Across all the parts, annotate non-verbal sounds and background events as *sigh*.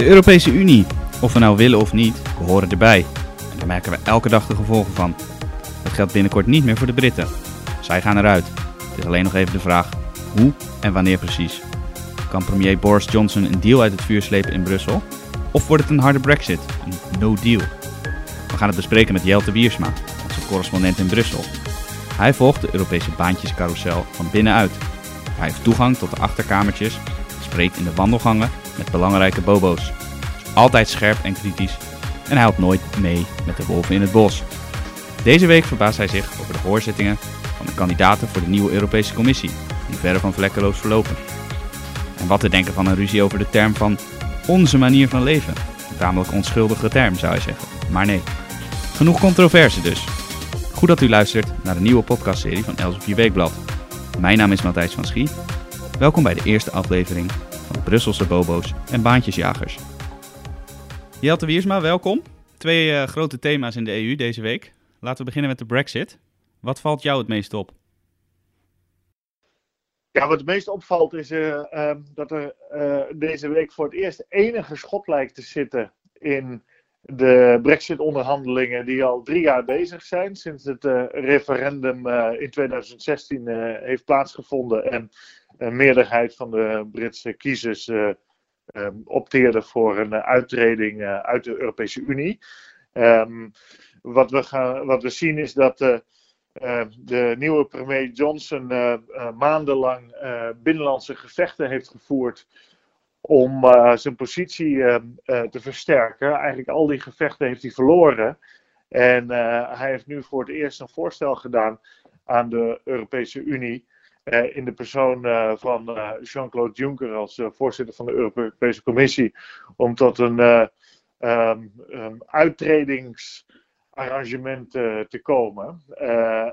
De Europese Unie, of we nou willen of niet, we horen erbij. En daar merken we elke dag de gevolgen van. Dat geldt binnenkort niet meer voor de Britten. Zij gaan eruit. Het is alleen nog even de vraag hoe en wanneer precies. Kan premier Boris Johnson een deal uit het vuur slepen in Brussel? Of wordt het een harde brexit, een no deal? We gaan het bespreken met Jelte Wiersma, onze correspondent in Brussel. Hij volgt de Europese baantjescarousel van binnenuit. Hij heeft toegang tot de achterkamertjes, spreekt in de wandelgangen met belangrijke bobo's. Altijd scherp en kritisch en hij helpt nooit mee met de wolven in het bos. Deze week verbaast hij zich over de hoorzittingen van de kandidaten voor de nieuwe Europese Commissie, die verre van vlekkeloos verlopen. En wat te denken van een ruzie over de term van onze manier van leven. Een tamelijk onschuldige term zou je zeggen, maar nee. Genoeg controverse dus. Goed dat u luistert naar de nieuwe podcastserie van Elsevier Weekblad. Mijn naam is Matthijs van Schie. Welkom bij de eerste aflevering van Brusselse Bobo's en Baantjesjagers. Jelte Wiersma, welkom. Twee uh, grote thema's in de EU deze week. Laten we beginnen met de Brexit. Wat valt jou het meest op? Ja, wat het meest opvalt is uh, uh, dat er uh, deze week voor het eerst enige schot lijkt te zitten in de Brexit-onderhandelingen die al drie jaar bezig zijn. Sinds het referendum in 2016 heeft plaatsgevonden en een meerderheid van de Britse kiezers um, opteerde voor een uittreding uit de Europese Unie. Um, wat, we gaan, wat we zien is dat de nieuwe premier Johnson maandenlang binnenlandse gevechten heeft gevoerd om zijn positie te versterken. Eigenlijk al die gevechten heeft hij verloren. En hij heeft nu voor het eerst een voorstel gedaan aan de Europese Unie. In de persoon van Jean-Claude Juncker als voorzitter van de Europese Commissie. Om tot een um, um, uittredings arrangement uh, te komen.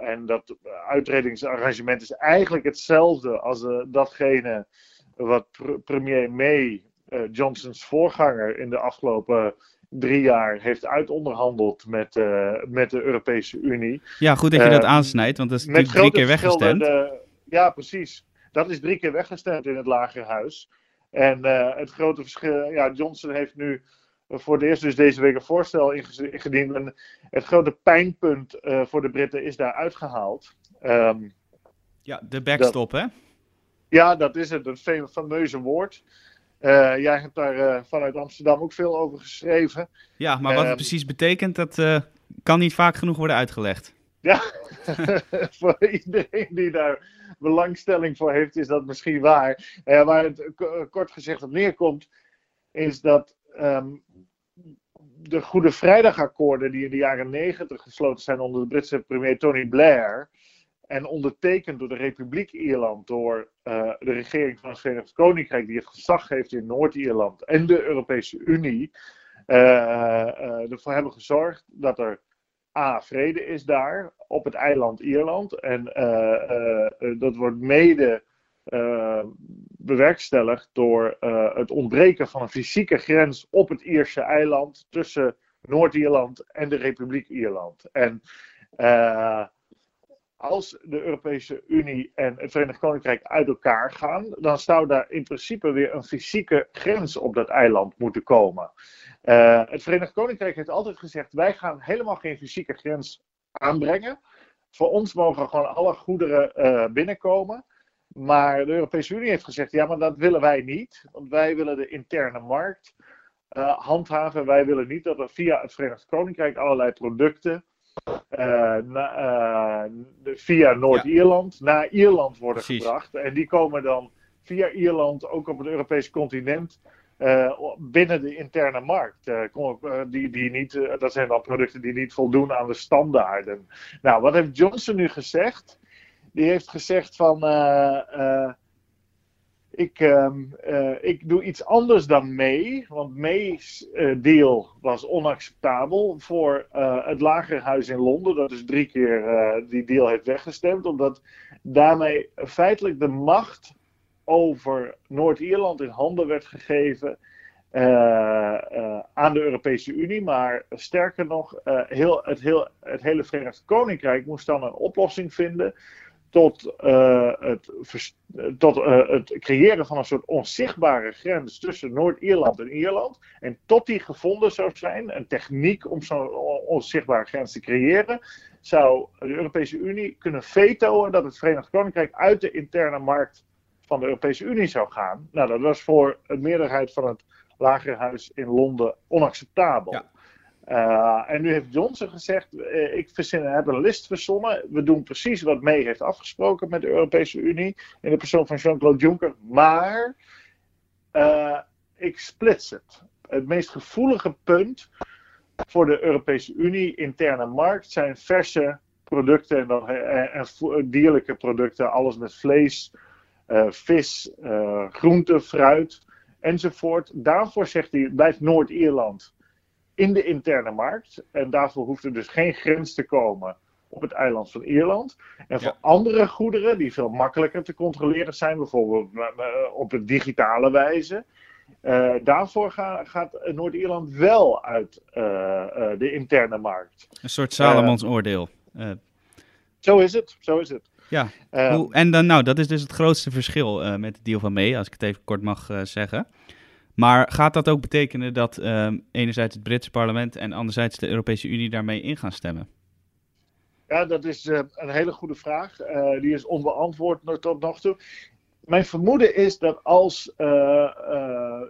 En dat uitredingsarrangement is eigenlijk hetzelfde als datgene wat pr premier May, Johnsons voorganger, in de afgelopen drie jaar heeft uitonderhandeld met, met de Europese Unie. Ja, goed dat je dat aansnijdt, want dat is natuurlijk drie keer weggestemd. De, ja, precies. Dat is drie keer weggestemd in het Lagerhuis. En het grote verschil, ja, Johnson heeft nu voor het eerst dus deze week een voorstel ingediend. En het grote pijnpunt uh, voor de Britten is daar uitgehaald. Um, ja, de backstop, dat, hè? Ja, dat is het. Een fameuze woord. Uh, jij hebt daar uh, vanuit Amsterdam ook veel over geschreven. Ja, maar wat het precies betekent, dat kan niet vaak genoeg worden uitgelegd. Ja, *laughs* voor iedereen die daar belangstelling voor heeft, is dat misschien waar. waar het kort gezegd op neerkomt, is dat um, de Goede Vrijdagakkoorden die in de jaren negentig gesloten zijn onder de Britse premier Tony Blair en ondertekend door de Republiek Ierland, door uh, de regering van het Verenigd Koninkrijk, die het gezag heeft in Noord-Ierland, en de Europese Unie, uh, ervoor hebben gezorgd dat er A, vrede is daar, op het eiland Ierland. En dat wordt mede bewerkstelligd door het ontbreken van een fysieke grens op het Ierse eiland tussen Noord-Ierland en de Republiek Ierland. En als de Europese Unie en het Verenigd Koninkrijk uit elkaar gaan, dan zou daar in principe weer een fysieke grens op dat eiland moeten komen. het Verenigd Koninkrijk heeft altijd gezegd: wij gaan helemaal geen fysieke grens aanbrengen. Voor ons mogen gewoon alle goederen binnenkomen. Maar de Europese Unie heeft gezegd: ja, maar dat willen wij niet. Want wij willen de interne markt uh, handhaven. Wij willen niet dat er via het Verenigd Koninkrijk allerlei producten. Uh, na, uh, via Noord-Ierland ja. naar Ierland worden Precies. gebracht. En die komen dan via Ierland ook op het Europese continent. binnen de interne markt. die, die niet, dat zijn dan producten die niet voldoen aan de standaarden. Nou, wat heeft Johnson nu gezegd? die heeft gezegd van uh, uh, ik, uh, ik doe iets anders dan May, want May's deal was onacceptabel voor het lagerhuis in Londen. Dat is drie keer die deal heeft weggestemd, omdat daarmee feitelijk de macht over Noord-Ierland in handen werd gegeven. Uh, uh, aan de Europese Unie. Maar sterker nog, uh, heel, het, heel, het hele Verenigd Koninkrijk moest dan een oplossing vinden tot, uh, het, tot uh, het creëren van een soort onzichtbare grens tussen Noord-Ierland en Ierland. En tot die gevonden zou zijn, een techniek om zo'n onzichtbare grens te creëren, zou de Europese Unie kunnen vetoen dat het Verenigd Koninkrijk uit de interne markt van de Europese Unie zou gaan. Nou, dat was voor een meerderheid van het Lagerhuis in Londen onacceptabel. Uh, en nu heeft Johnson gezegd: uh, ik heb een list verzonnen. We doen precies wat May heeft afgesproken met de Europese Unie. In de persoon van Jean-Claude Juncker. Maar uh, ik splits het. Het meest gevoelige punt voor de Europese Unie interne markt zijn verse producten en, en, en dierlijke producten. Alles met vlees, vis, groente, fruit enzovoort. Daarvoor zegt hij: blijft Noord-Ierland in de interne markt. En daarvoor hoeft er dus geen grens te komen op het eiland van Ierland. En voor andere goederen die veel makkelijker te controleren zijn, bijvoorbeeld eh, eh, op een digitale wijze. Uh, daarvoor gaat Noord-Ierland wel uit uh, uh, de interne markt. Een soort Salomons oordeel. Zo is het, zo is het. Ja, Hoe, en dan, nou, dat is dus het grootste verschil met de deal van mee, als ik het even kort mag zeggen. Maar gaat dat ook betekenen dat um, enerzijds het Britse parlement en anderzijds de Europese Unie daarmee in gaan stemmen? Ja, dat is uh, een hele goede vraag. Uh, die is onbeantwoord tot nog toe. Mijn vermoeden is dat als uh,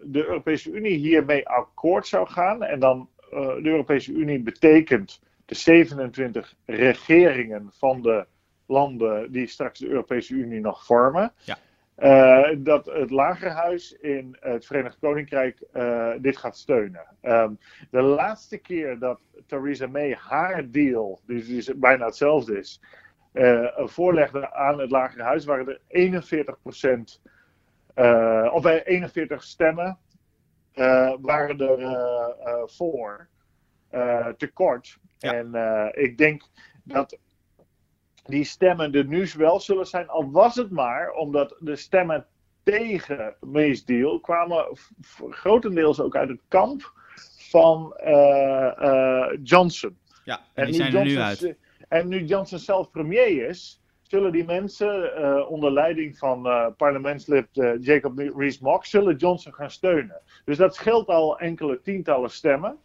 de Europese Unie hiermee akkoord zou gaan, en dan de Europese Unie betekent de 27 regeringen van de landen die straks de Europese Unie nog vormen. Ja. Uh, dat het lagerhuis in het Verenigd Koninkrijk uh, dit gaat steunen. Um, de laatste keer dat Theresa May haar deal, die, die bijna hetzelfde is, uh, voorlegde aan het lagerhuis, waren er 41 procent, of bij 41 stemmen waren er voor tekort. Ja. En ik denk dat die stemmen er nu wel zullen zijn, al was het maar omdat de stemmen tegen May's deal kwamen grotendeels ook uit het kamp van uh, uh, Johnson. Ja, en, die zijn er nu uit. En nu Johnson zelf premier is, zullen die mensen uh, onder leiding van parlementslid Jacob Rees-Mogg, zullen Johnson gaan steunen. Dus dat scheelt al enkele tientallen stemmen.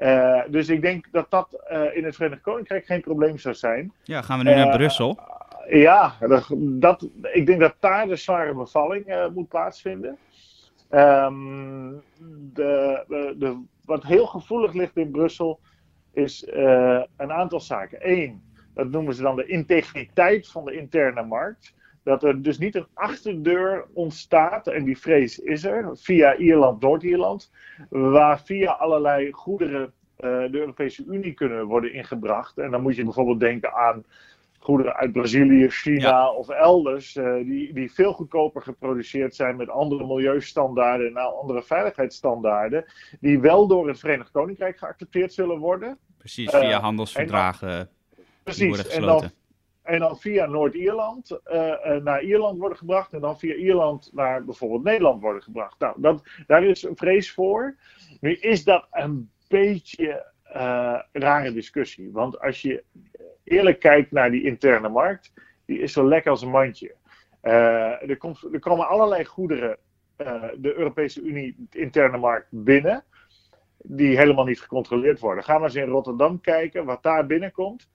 Uh, dus ik denk dat dat uh, in het Verenigd Koninkrijk geen probleem zou zijn. Ja, gaan we nu uh, naar Brussel? ja, dat, dat, ik denk dat daar de zware bevalling moet plaatsvinden. Um, de, de, de, wat heel gevoelig ligt in Brussel is een aantal zaken. Eén, dat noemen ze dan de integriteit van de interne markt. Dat er dus niet een achterdeur ontstaat, en die vrees is er, via Ierland, Noord-Ierland, waar via allerlei goederen uh, de Europese Unie kunnen worden ingebracht. En dan moet je bijvoorbeeld denken aan goederen uit Brazilië, China of elders, uh, die, die veel goedkoper geproduceerd zijn met andere milieustandaarden en andere veiligheidsstandaarden, die wel door het Verenigd Koninkrijk geaccepteerd zullen worden. Precies, via uh, handelsverdragen. En dan, precies, en dan, en dan via Noord-Ierland uh, uh, naar Ierland worden gebracht. En dan via Ierland naar bijvoorbeeld Nederland worden gebracht. Nou, dat, daar is een vrees voor. Nu is dat een beetje uh, rare discussie. Want als je eerlijk kijkt naar die interne markt, die is zo lekker als een mandje. er, komt, er komen allerlei goederen de Europese Unie interne markt binnen. Die helemaal niet gecontroleerd worden. Ga maar eens in Rotterdam kijken wat daar binnenkomt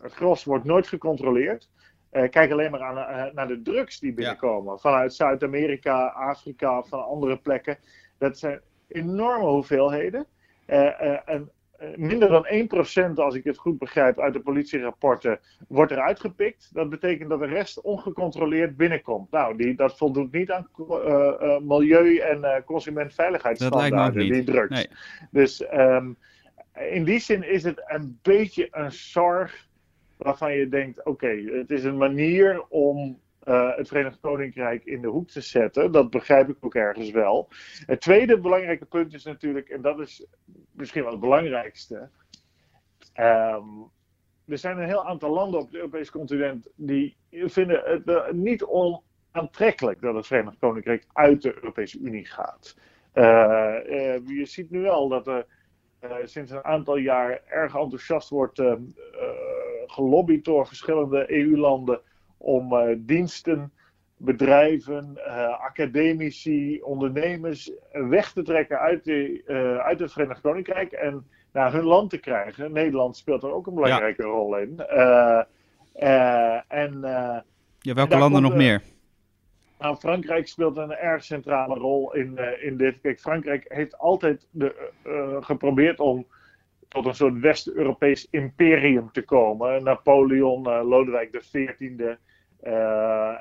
het gros wordt nooit gecontroleerd. Uh, kijk alleen maar aan, uh, naar de drugs die binnenkomen. Ja. Vanuit Zuid-Amerika, Afrika, van andere plekken. Dat zijn enorme hoeveelheden. Uh, en minder dan 1%, als ik het goed begrijp, uit de politierapporten wordt eruit gepikt. Dat betekent dat de rest ongecontroleerd binnenkomt. Nou, die, dat voldoet niet aan milieu- en consumentenveiligheidsstandaarden, die drugs. Nee. Dus um, in die zin is het een beetje een zorg waarvan je denkt: oké, het is een manier om uh, het Verenigd Koninkrijk in de hoek te zetten. Dat begrijp ik ook ergens wel. Het tweede belangrijke punt is natuurlijk, en dat is misschien wel het belangrijkste. Um, er zijn een heel aantal landen op het Europese continent die vinden het uh, niet onaantrekkelijk dat het Verenigd Koninkrijk uit de Europese Unie gaat. Uh, je ziet nu wel dat er sinds een aantal jaar erg enthousiast wordt uh, gelobbyd door verschillende EU-landen om diensten, bedrijven, academici, ondernemers weg te trekken uit, de, uit het Verenigd Koninkrijk en naar hun land te krijgen. Nederland speelt er ook een belangrijke rol in. en, ja, welke landen nog meer? Nou, Frankrijk speelt een erg centrale rol in, uh, in dit. Kijk, Frankrijk heeft altijd de, uh, geprobeerd om tot een soort West-Europees imperium te komen. Napoleon, uh, Lodewijk XIV.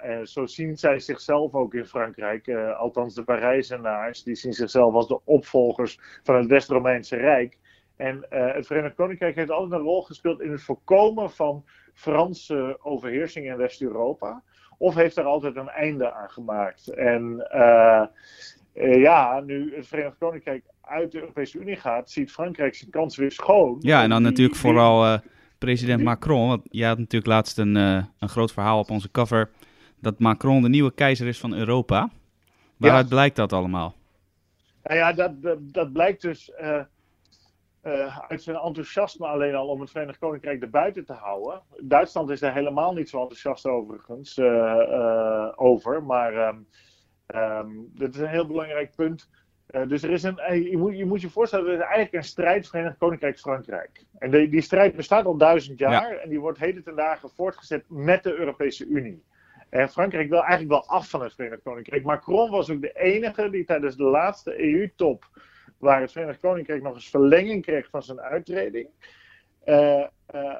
en zo zien zij zichzelf ook in Frankrijk. althans, de Parijzenaars, die zien zichzelf als de opvolgers van het West-Romeinse Rijk. En het Verenigd Koninkrijk heeft altijd een rol gespeeld in het voorkomen van Franse overheersing in West-Europa. Of heeft er altijd een einde aan gemaakt? En uh, ja, nu het Verenigd Koninkrijk uit de Europese Unie gaat, ziet Frankrijk zijn kans weer schoon. Ja, en dan natuurlijk vooral uh, president Macron. Want jij had natuurlijk laatst een, een groot verhaal op onze cover. Dat Macron de nieuwe keizer is van Europa. Waaruit blijkt dat allemaal? Nou ja, dat, dat, dat blijkt dus uh, uit zijn enthousiasme alleen al om het Verenigd Koninkrijk erbuiten te houden. Duitsland is er helemaal niet zo enthousiast overigens uh, uh, over, maar um, um, dat is een heel belangrijk punt. dus er is een, je, moet, je moet je voorstellen, er is eigenlijk een strijd Verenigd Koninkrijk-Frankrijk. En die, die strijd bestaat al duizend jaar en die wordt heden ten dagen voortgezet met de Europese Unie. En Frankrijk wil eigenlijk wel af van het Verenigd Koninkrijk. Macron was ook de enige die tijdens de laatste EU-top waar het Verenigd Koninkrijk nog eens verlenging kreeg van zijn uittreding. Uh, uh,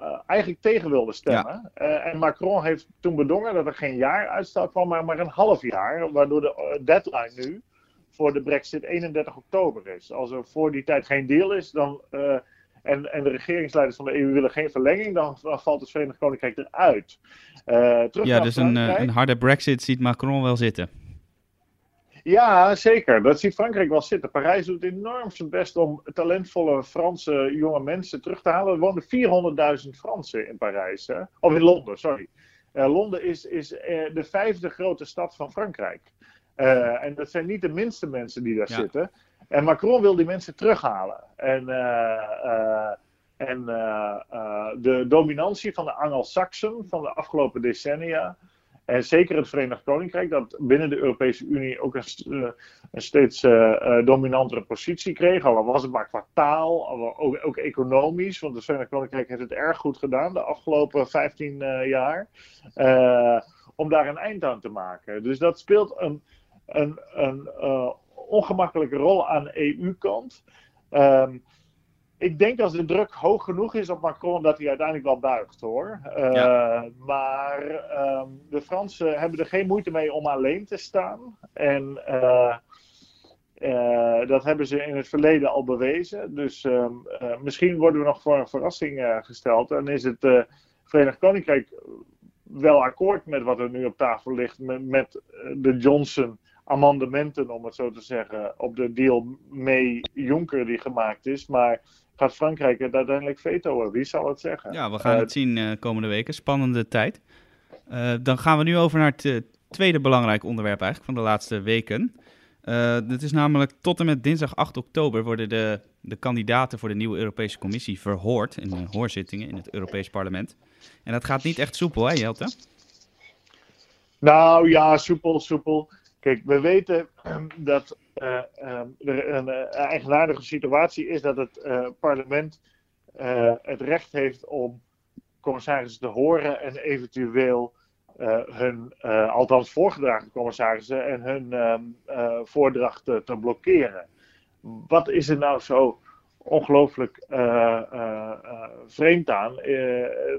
uh, eigenlijk tegen wilde stemmen. en Macron heeft toen bedongen dat er geen jaar uitstel kwam, maar maar een half jaar. Waardoor de deadline nu voor de Brexit 31 oktober is. Als er voor die tijd geen deal is, dan. En, en, de regeringsleiders van de EU willen geen verlenging, dan, dan valt het Verenigd Koninkrijk eruit. terug ja, dus een, een harde Brexit ziet Macron wel zitten. Ja, zeker. Dat ziet Frankrijk wel zitten. Parijs doet enorm zijn best om talentvolle Franse jonge mensen terug te halen. Er wonen 400.000 Fransen in Parijs. Hè? Of in Londen, sorry. Uh, Londen is, is uh, de vijfde grote stad van Frankrijk. Uh, en dat zijn niet de minste mensen die daar ja. zitten. En Macron wil die mensen terughalen. En, en de dominantie van de Anglo-Saxen van de afgelopen decennia en zeker het Verenigd Koninkrijk, dat binnen de Europese Unie ook een, eh, steeds uh, dominantere positie kreeg. Al was het maar qua taal, ook, ook, economisch. Want het Verenigd Koninkrijk heeft het erg goed gedaan de afgelopen 15 uh, jaar. om daar een eind aan te maken. Dus dat speelt een, een, een ongemakkelijke rol aan de EU-kant. Um, ik denk als de druk hoog genoeg is op Macron dat hij uiteindelijk wel buigt hoor. Uh, Maar um, de Fransen hebben er geen moeite mee om alleen te staan. En uh, uh, dat hebben ze in het verleden al bewezen. Dus um, misschien worden we nog voor een verrassing gesteld. En is het Verenigd Koninkrijk wel akkoord met wat er nu op tafel ligt met, met de Johnson amendementen, om het zo te zeggen, op de deal mee Juncker die gemaakt is. Maar gaat Frankrijk het uiteindelijk vetoen? Wie zal het zeggen? Ja, we gaan het zien uh, komende weken. Spannende tijd. Uh, dan gaan we nu over naar het uh, tweede belangrijk onderwerp eigenlijk van de laatste weken. dit is namelijk tot en met dinsdag 8 oktober worden de, de kandidaten voor de nieuwe Europese Commissie verhoord in de hoorzittingen in het Europees Parlement. En dat gaat niet echt soepel, hè Jelte? Nou ja, soepel, soepel. Kijk, we weten *clears throat* dat uh, er een uh, eigenaardige situatie is dat het uh, parlement het recht heeft om commissarissen te horen en eventueel hun, althans voorgedragen commissarissen, en hun ehm, voordracht te blokkeren. Wat is er nou zo ongelooflijk uh, uh, vreemd aan.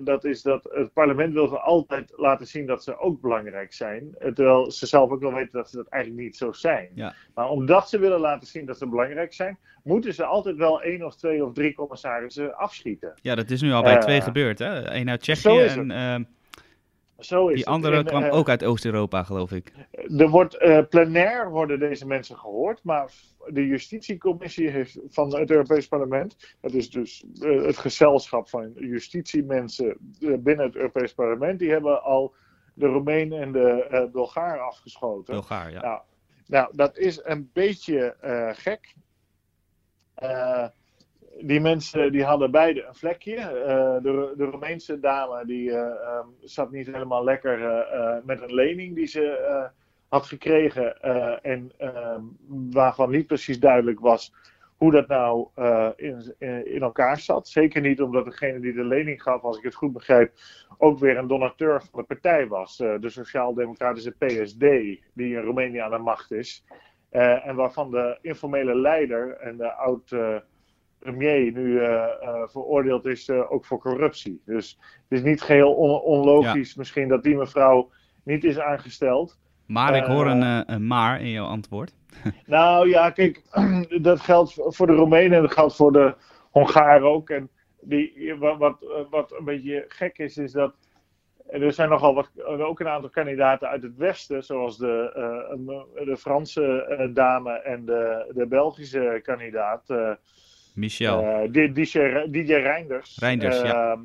dat is dat het parlement wil ze altijd laten zien dat ze ook belangrijk zijn. Terwijl ze zelf ook wel weten dat ze dat eigenlijk niet zo zijn. Ja. Maar omdat ze willen laten zien dat ze belangrijk zijn, moeten ze altijd wel één of twee of drie commissarissen afschieten. Ja, dat is nu al bij twee gebeurd. Hè? Eén uit Tsjechië en zo is Die andere kwam uh, ook uit Oost-Europa, geloof ik. Er wordt uh, plenair worden deze mensen gehoord, maar de justitiecommissie heeft, van het Europees Parlement, dat is dus uh, het gezelschap van justitiemensen binnen het Europees Parlement, die hebben al de Roemeen en de Bulgaar afgeschoten. Bulgaar, ja. Nou, nou dat is een beetje gek. Die mensen die hadden beide een vlekje. Uh, de, de Roemeense dame die uh, um, zat niet helemaal lekker uh, met een lening die ze had gekregen. en ehm, waarvan niet precies duidelijk was hoe dat nou in, in, elkaar zat. Zeker niet omdat degene die de lening gaf, als ik het goed begrijp, ook weer een donateur van de partij was. de Sociaal-Democratische PSD, die in Roemenië aan de macht is. en waarvan de informele leider en de oud premier nu uh, uh, veroordeeld is uh, ook voor corruptie. Dus het is niet geheel on onlogisch ja. misschien dat die mevrouw niet is aangesteld. Maar ik hoor een, een maar in jouw antwoord. *laughs* nou ja, kijk, *clears throat* dat geldt voor de Roemenen en dat geldt voor de Hongaren ook. En die, wat, wat, wat een beetje gek is, is dat er zijn nogal wat, ook een aantal kandidaten uit het westen, zoals de, de Franse dame en de, de Belgische kandidaat. Michel. Uh, DJ, DJ Reinders. Reinders, ja. Ehm,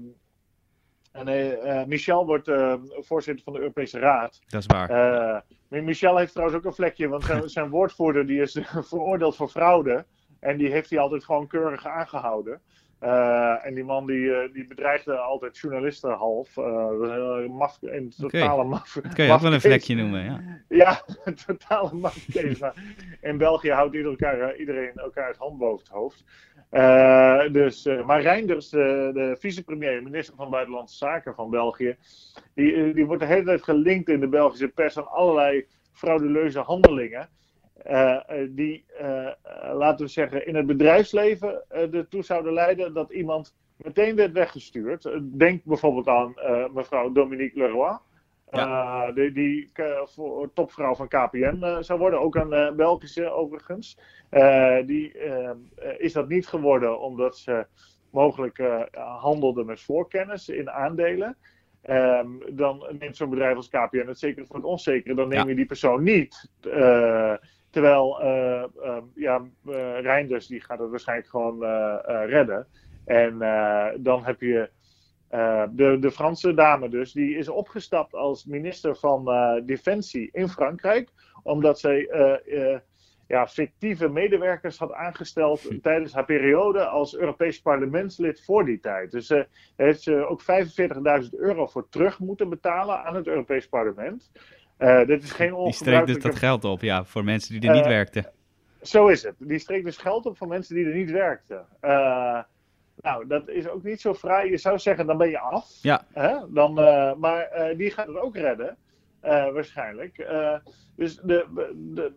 en uh, Michel wordt uh, voorzitter van de Europese Raad. Dat is waar. Michel heeft trouwens ook een vlekje, want zijn, *laughs* zijn woordvoerder die is *laughs* veroordeeld voor fraude. En die heeft hij altijd gewoon keurig aangehouden. Uh, en die man die, uh, die bedreigde altijd journalisten half. Uh, maf, een totale okay. maf. Dat kun je ook wel een vlekje noemen, ja. Ja, *laughs* een totale mafkees. in België houdt iedereen elkaar, iedereen elkaar het hand boven het hoofd. Dus, maar Reinders, de, de vicepremier, minister van Buitenlandse Zaken van België, die, die wordt de hele tijd gelinkt in de Belgische pers aan allerlei frauduleuze handelingen. Uh, die, uh, laten we zeggen, in het bedrijfsleven ertoe zouden leiden dat iemand meteen werd weggestuurd. Denk bijvoorbeeld aan mevrouw Dominique Leroy. Ja. die, die voor, topvrouw van KPN zou worden, ook een Belgische overigens. die is dat niet geworden omdat ze mogelijk handelde met voorkennis in aandelen. Um, dan neemt zo'n bedrijf als KPN het zekere voor het onzekere. Dan neem je ja. die persoon niet. Uh, Terwijl uh, uh, ja, Reinders die gaat het waarschijnlijk gewoon redden. En dan heb je de, de Franse dame dus, die is opgestapt als minister van Defensie in Frankrijk. Omdat zij ja, fictieve medewerkers had aangesteld hm. tijdens haar periode als Europees parlementslid voor die tijd. Dus daar heeft ze ook 45.000 euro voor terug moeten betalen aan het Europees parlement. Dit is geen Die streekt dus dat geld op, ja, voor mensen die er niet werkten. Zo is het. Die streekt dus geld op voor mensen die er niet werkten. Nou, dat is ook niet zo vrij. Je zou zeggen, dan ben je af. Ja. Hè? Dan, maar die gaat het ook redden, waarschijnlijk. dus de, de,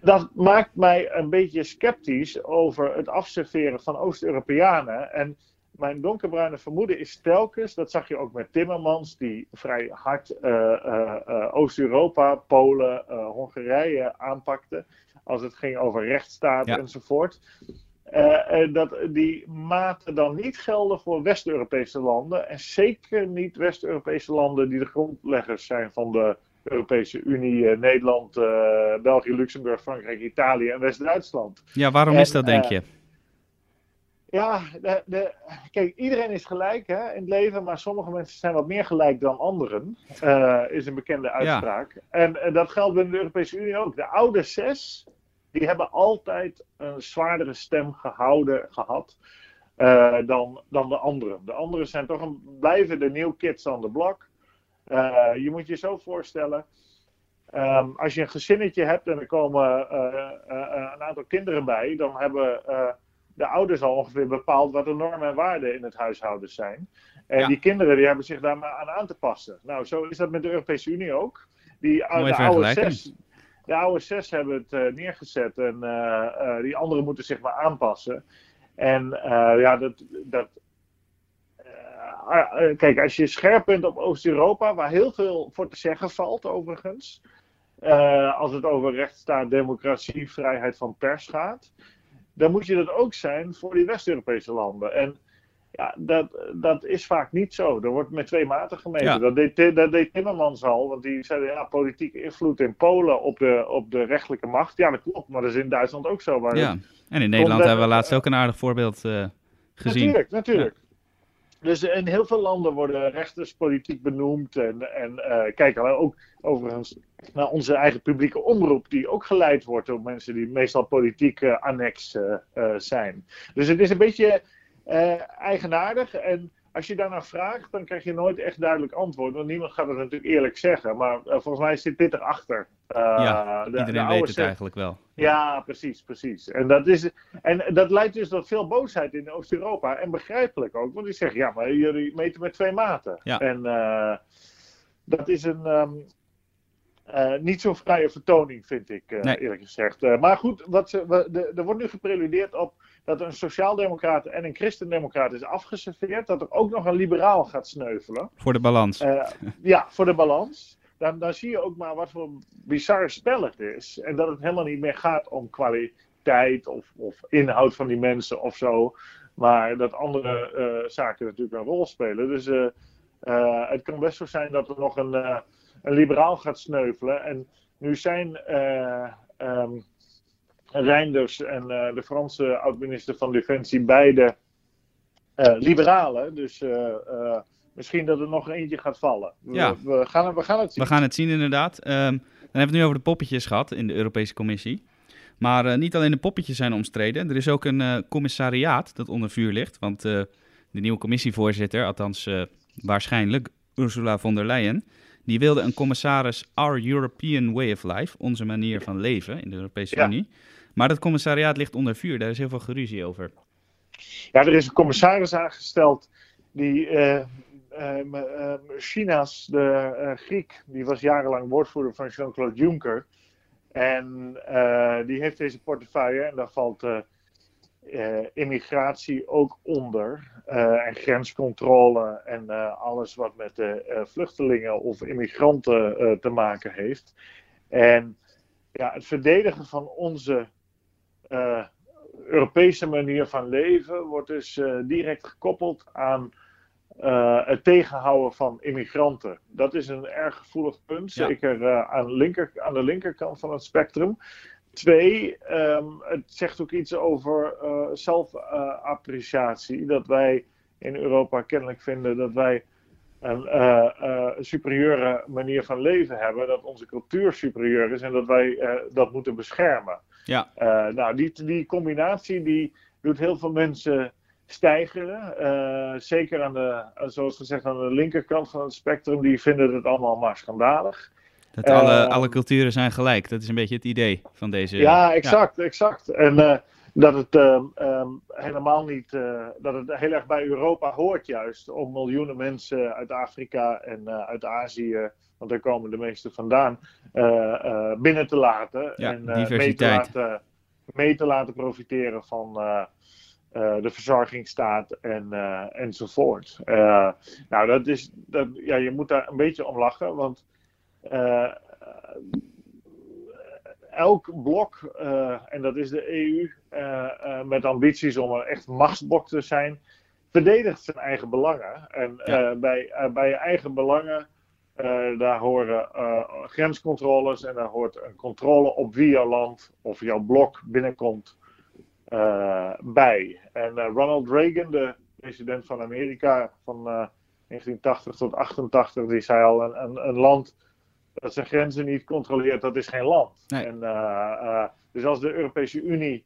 dat maakt mij een beetje sceptisch over het afserveren van Oost-Europeanen. En mijn donkerbruine vermoeden is telkens, dat zag je ook met Timmermans, die vrij hard uh, uh, uh, Oost-Europa, Polen, Hongarije aanpakte. Als het ging over rechtsstaat ja. enzovoort. Dat die maten dan niet gelden voor West-Europese landen. En zeker niet West-Europese landen die de grondleggers zijn van de Europese Unie. Nederland, België, Luxemburg, Frankrijk, Italië en West-Duitsland. Ja, waarom en, is dat, denk je? Ja, de, de, kijk, iedereen is gelijk hè, in het leven, maar sommige mensen zijn wat meer gelijk dan anderen, is een bekende uitspraak. Ja. En, dat geldt binnen de Europese Unie ook. De oude zes, die hebben altijd een zwaardere stem gehouden, gehad uh, dan, dan de anderen. De anderen zijn toch een, blijven de new kids on the block. Uh, je moet je zo voorstellen, um, als je een gezinnetje hebt en er komen een aantal kinderen bij, dan hebben de ouders al ongeveer bepaald wat de normen en waarden in het huishouden zijn. En ja. die kinderen die hebben zich daar maar aan aan te passen. Nou, zo is dat met de Europese Unie ook. Die, de, oude zes, de oude zes hebben het uh, neergezet en uh, uh, die anderen moeten zich maar aanpassen. En ja, dat. dat kijk, als je scherp bent op Oost-Europa, waar heel veel voor te zeggen valt, overigens. als het over rechtsstaat, democratie, vrijheid van pers gaat dan moet je dat ook zijn voor die West-Europese landen. En ja, dat, dat is vaak niet zo. Er wordt met twee maten gemeten. Ja. Dat, deed, dat deed Timmermans al, want die zei ja, politieke invloed in Polen op de, op de rechtelijke macht. Ja, dat klopt, maar dat is in Duitsland ook zo. ja, en in Nederland hebben we laatst ook een aardig voorbeeld uh, gezien. Natuurlijk, natuurlijk. dus in heel veel landen worden rechters politiek benoemd. En, en uh, kijk, ook overigens naar onze eigen publieke omroep, die ook geleid wordt door mensen die meestal politiek uh, annex uh, zijn. Dus het is een beetje eigenaardig. En als je daarnaar vraagt, dan krijg je nooit echt duidelijk antwoord. Want niemand gaat het natuurlijk eerlijk zeggen. Maar volgens mij zit dit erachter. ja, de, iedereen de weet het eigenlijk wel. Ja, precies, precies. En dat, is, en dat leidt dus tot veel boosheid in Oost-Europa. En begrijpelijk ook, want die zeggen, ja, maar jullie meten met twee maten. Ja. En uh, dat is een um, uh, niet zo'n vrije vertoning, vind ik, uh, Nee. eerlijk gezegd. maar goed, wat ze, we, de, er wordt nu gepreludeerd op dat een sociaaldemocraat en een christendemocraat is afgeserveerd. Dat er ook nog een liberaal gaat sneuvelen. Voor de balans. ja, voor de balans dan, dan zie je ook maar wat voor bizar spel het is. En dat het helemaal niet meer gaat om kwaliteit of, of inhoud van die mensen of zo. Maar dat andere uh, zaken natuurlijk een rol spelen. Dus uh, het kan best zo zijn dat er nog een, een liberaal gaat sneuvelen. En nu zijn um, Reinders en de Franse oud-minister van Defensie beide liberalen. Dus misschien dat er nog eentje gaat vallen. We, Ja. we, gaan, we gaan het zien. We gaan het zien inderdaad. Ehm, dan hebben we het nu over de poppetjes gehad in de Europese Commissie. Maar eh, niet alleen de poppetjes zijn omstreden. Er is ook een eh, commissariaat dat onder vuur ligt. Want eh, de nieuwe commissievoorzitter, althans eh, waarschijnlijk Ursula von der Leyen... die wilde een commissaris Our European Way of Life, onze manier van leven in de Europese Ja. Unie. Maar dat commissariaat ligt onder vuur. Daar is heel veel geruzie over. Ja, er is een commissaris aangesteld die eh, ehm, ehm, China's, de eh, Griek, die was jarenlang woordvoerder van Jean-Claude Juncker. En eh, die heeft deze portefeuille en daar valt eh, immigratie ook onder. Eh, en grenscontrole en eh, alles wat met de vluchtelingen of immigranten te maken heeft. En ja, het verdedigen van onze Europese manier van leven wordt dus direct gekoppeld aan het tegenhouden van immigranten. Dat is een erg gevoelig punt, zeker aan, linker, aan de linkerkant van het spectrum. Twee, ehm, het zegt ook iets over eh, zelfappreciatie. dat wij in Europa kennelijk vinden dat wij een eh, eh, superieure manier van leven hebben. Dat onze cultuur superieur is en dat wij dat moeten beschermen. Ja, nou, die, die combinatie die doet heel veel mensen stijgeren. Zeker aan de, zoals gezegd, aan de linkerkant van het spectrum. Die vinden het allemaal maar schandalig. Dat alle, Eh, alle culturen zijn gelijk. Dat is een beetje het idee van deze... Ja, exact, exact. En eh, dat het ehm, ehm, helemaal niet, eh, dat het heel erg bij Europa hoort juist. Om miljoenen mensen uit Afrika en eh, uit Azië, want daar komen de meeste vandaan, binnen te laten. Ja, en mee, te diversiteit. laten, mee te laten profiteren van de verzorgingsstaat en, enzovoort. Nou, dat is, dat, ja, je moet daar een beetje om lachen, want elk blok, eh, en dat is de EU, eh, eh, met ambities om een echt machtsblok te zijn, verdedigt zijn eigen belangen. En Ja. eh, bij, eh, bij je eigen belangen, eh, daar horen eh, grenscontroles en daar hoort een controle op wie jouw land of jouw blok binnenkomt eh, bij. En eh, Ronald Reagan, de president van Amerika van eh, 1980 tot 88, die zei al: een, een, een land dat zijn grenzen niet controleert, dat is geen land. Nee. En, eh, eh, dus als de Europese Unie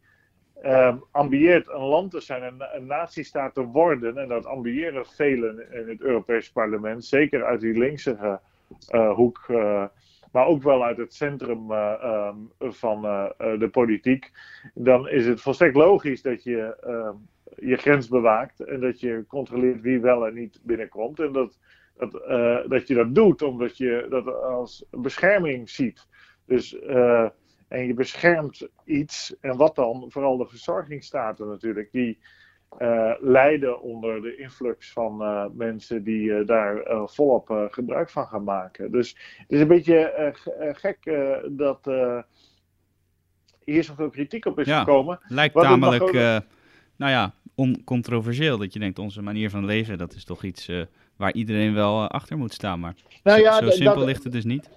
ehm, ambieert een land te zijn, een, een natiestaat te worden, en dat ambiëren velen in het Europees parlement, zeker uit die linkse eh, hoek, maar ook wel uit het centrum eh, ehm, van de politiek, dan is het volstrekt logisch dat je ehm, je grens bewaakt en dat je controleert wie wel en niet binnenkomt. En dat dat, eh, dat je dat doet omdat je dat als bescherming ziet. Dus, eh, en je beschermt iets, en wat dan? Vooral de verzorgingsstaten natuurlijk, die eh, lijden onder de influx van mensen die daar volop gebruik van gaan maken. Dus het is een beetje ge- gek dat hier zoveel kritiek op is Ja. gekomen. Lijkt ook- eh, nou ja, oncontroversieel. Dat je denkt, onze manier van leven, dat is toch iets waar iedereen wel eh, achter moet staan. Maar Nou zo, ja, zo simpel dat- ligt het dus niet.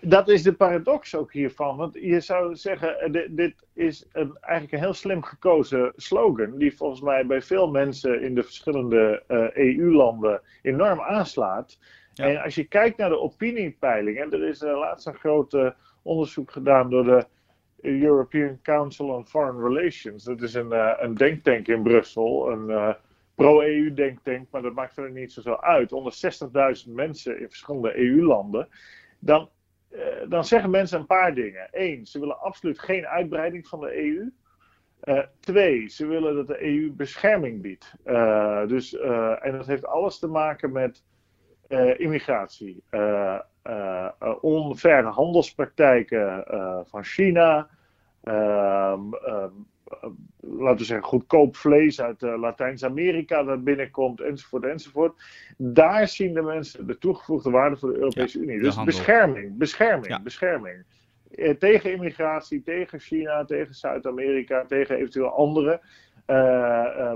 dat is de paradox ook hiervan. Want je zou zeggen, dit, dit is een, eigenlijk een heel slim gekozen slogan. Die volgens mij bij veel mensen in de verschillende EU-landen enorm aanslaat. En als je kijkt naar de opiniepeilingen, er is laatst een groot onderzoek gedaan door de European Council on Foreign Relations. Dat is een, een denktank in Brussel, een uh, pro-EU-denktank, maar dat maakt er niet zoveel uit. Onder 60.000 mensen in verschillende EU-landen. Dan, uh, dan zeggen mensen een paar dingen. Eén, ze willen absoluut geen uitbreiding van de EU. twee, ze willen dat de EU bescherming biedt. dus, en dat heeft alles te maken met immigratie onfaire handelspraktijken van China. Ehm, ehm, laten we zeggen, goedkoop vlees uit Latijns-Amerika dat binnenkomt, enzovoort, enzovoort. Daar zien de mensen de toegevoegde waarde voor de Europese Unie. Dus bescherming, bescherming, bescherming. tegen immigratie, tegen China, tegen Zuid-Amerika, tegen eventueel andere.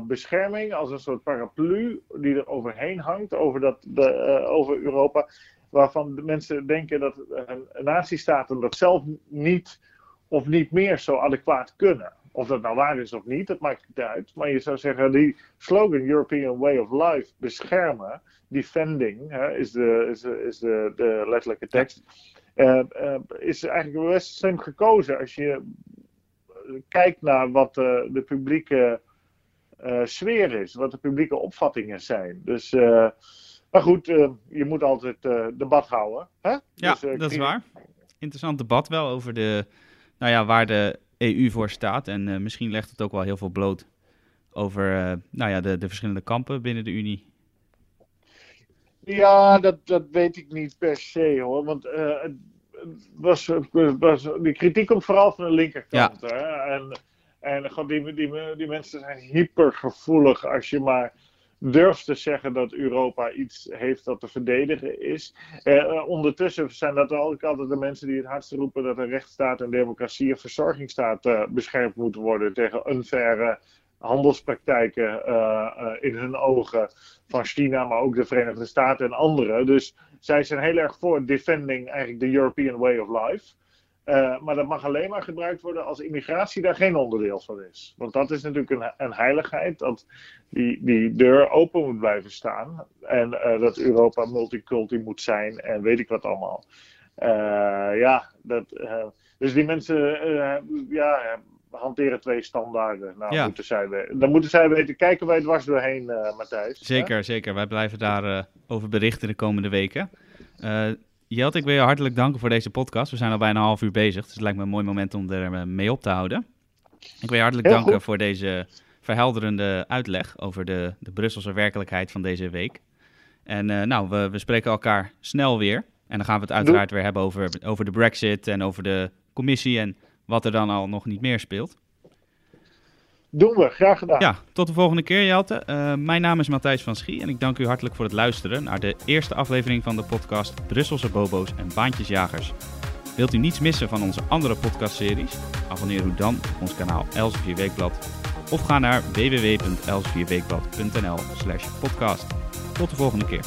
bescherming als een soort paraplu die er overheen hangt over, dat, de, over Europa waarvan de mensen denken dat een, natiestaten dat zelf niet of niet meer zo adequaat kunnen. Of dat nou waar is of niet, dat maakt niet uit. Maar je zou zeggen, die slogan European Way of Life beschermen, defending, hè, is, de, is, de, is de, de letterlijke tekst, uh, uh, is eigenlijk best slim gekozen als je kijkt naar wat uh, de publieke sfeer is, wat de publieke opvattingen zijn. Dus maar goed, je moet altijd debat houden. Hè? Ja, dus, dat is waar. Interessant debat wel over de, nou ja, waar de EU voor staat. En misschien legt het ook wel heel veel bloot over nou ja, de, de verschillende kampen binnen de Unie. Ja, dat, dat weet ik niet per se hoor. Want het was, was, die kritiek komt vooral van de linkerkant. Ja. Hè? En, en die, die, die mensen zijn hypergevoelig als je maar durft te zeggen dat Europa iets heeft dat te verdedigen is. Eh, ondertussen zijn dat ook altijd de mensen die het hardst roepen dat een rechtsstaat en democratie en verzorgingsstaat uh, beschermd moeten worden tegen unfaire handelspraktijken uh, in hun ogen van China, maar ook de Verenigde Staten en anderen. Dus zij zijn heel erg voor defending eigenlijk the European way of life. Uh, maar dat mag alleen maar gebruikt worden als immigratie daar geen onderdeel van is. Want dat is natuurlijk een, een heiligheid, dat die, die deur open moet blijven staan. En uh, dat Europa multiculti moet zijn en weet ik wat allemaal. Uh, ja, dat, dus die mensen ja, hanteren twee standaarden. Nou, ja. moeten zij, dan moeten zij weten, kijken wij dwars doorheen, Matthijs. Zeker, zeker. Wij blijven daarover over berichten de komende weken. Jelt, ik wil je hartelijk danken voor deze podcast. We zijn al bijna een half uur bezig, dus het lijkt me een mooi moment om er eh, mee op te houden. Ik wil je hartelijk danken voor deze verhelderende uitleg over de, de Brusselse werkelijkheid van deze week. En uh, nou, we, we spreken elkaar snel weer. En dan gaan we het uiteraard weer hebben over, over de Brexit en over de commissie en wat er dan al nog niet meer speelt. Doen we, graag gedaan. Ja, tot de volgende keer, Jelte. Uh, mijn naam is Matthijs van Schie en ik dank u hartelijk voor het luisteren naar de eerste aflevering van de podcast Brusselse Bobo's en Baantjesjagers. Wilt u niets missen van onze andere podcastseries? Abonneer u dan op ons kanaal Elsevier Weekblad of ga naar www.elsevierweekblad.nl slash podcast. Tot de volgende keer.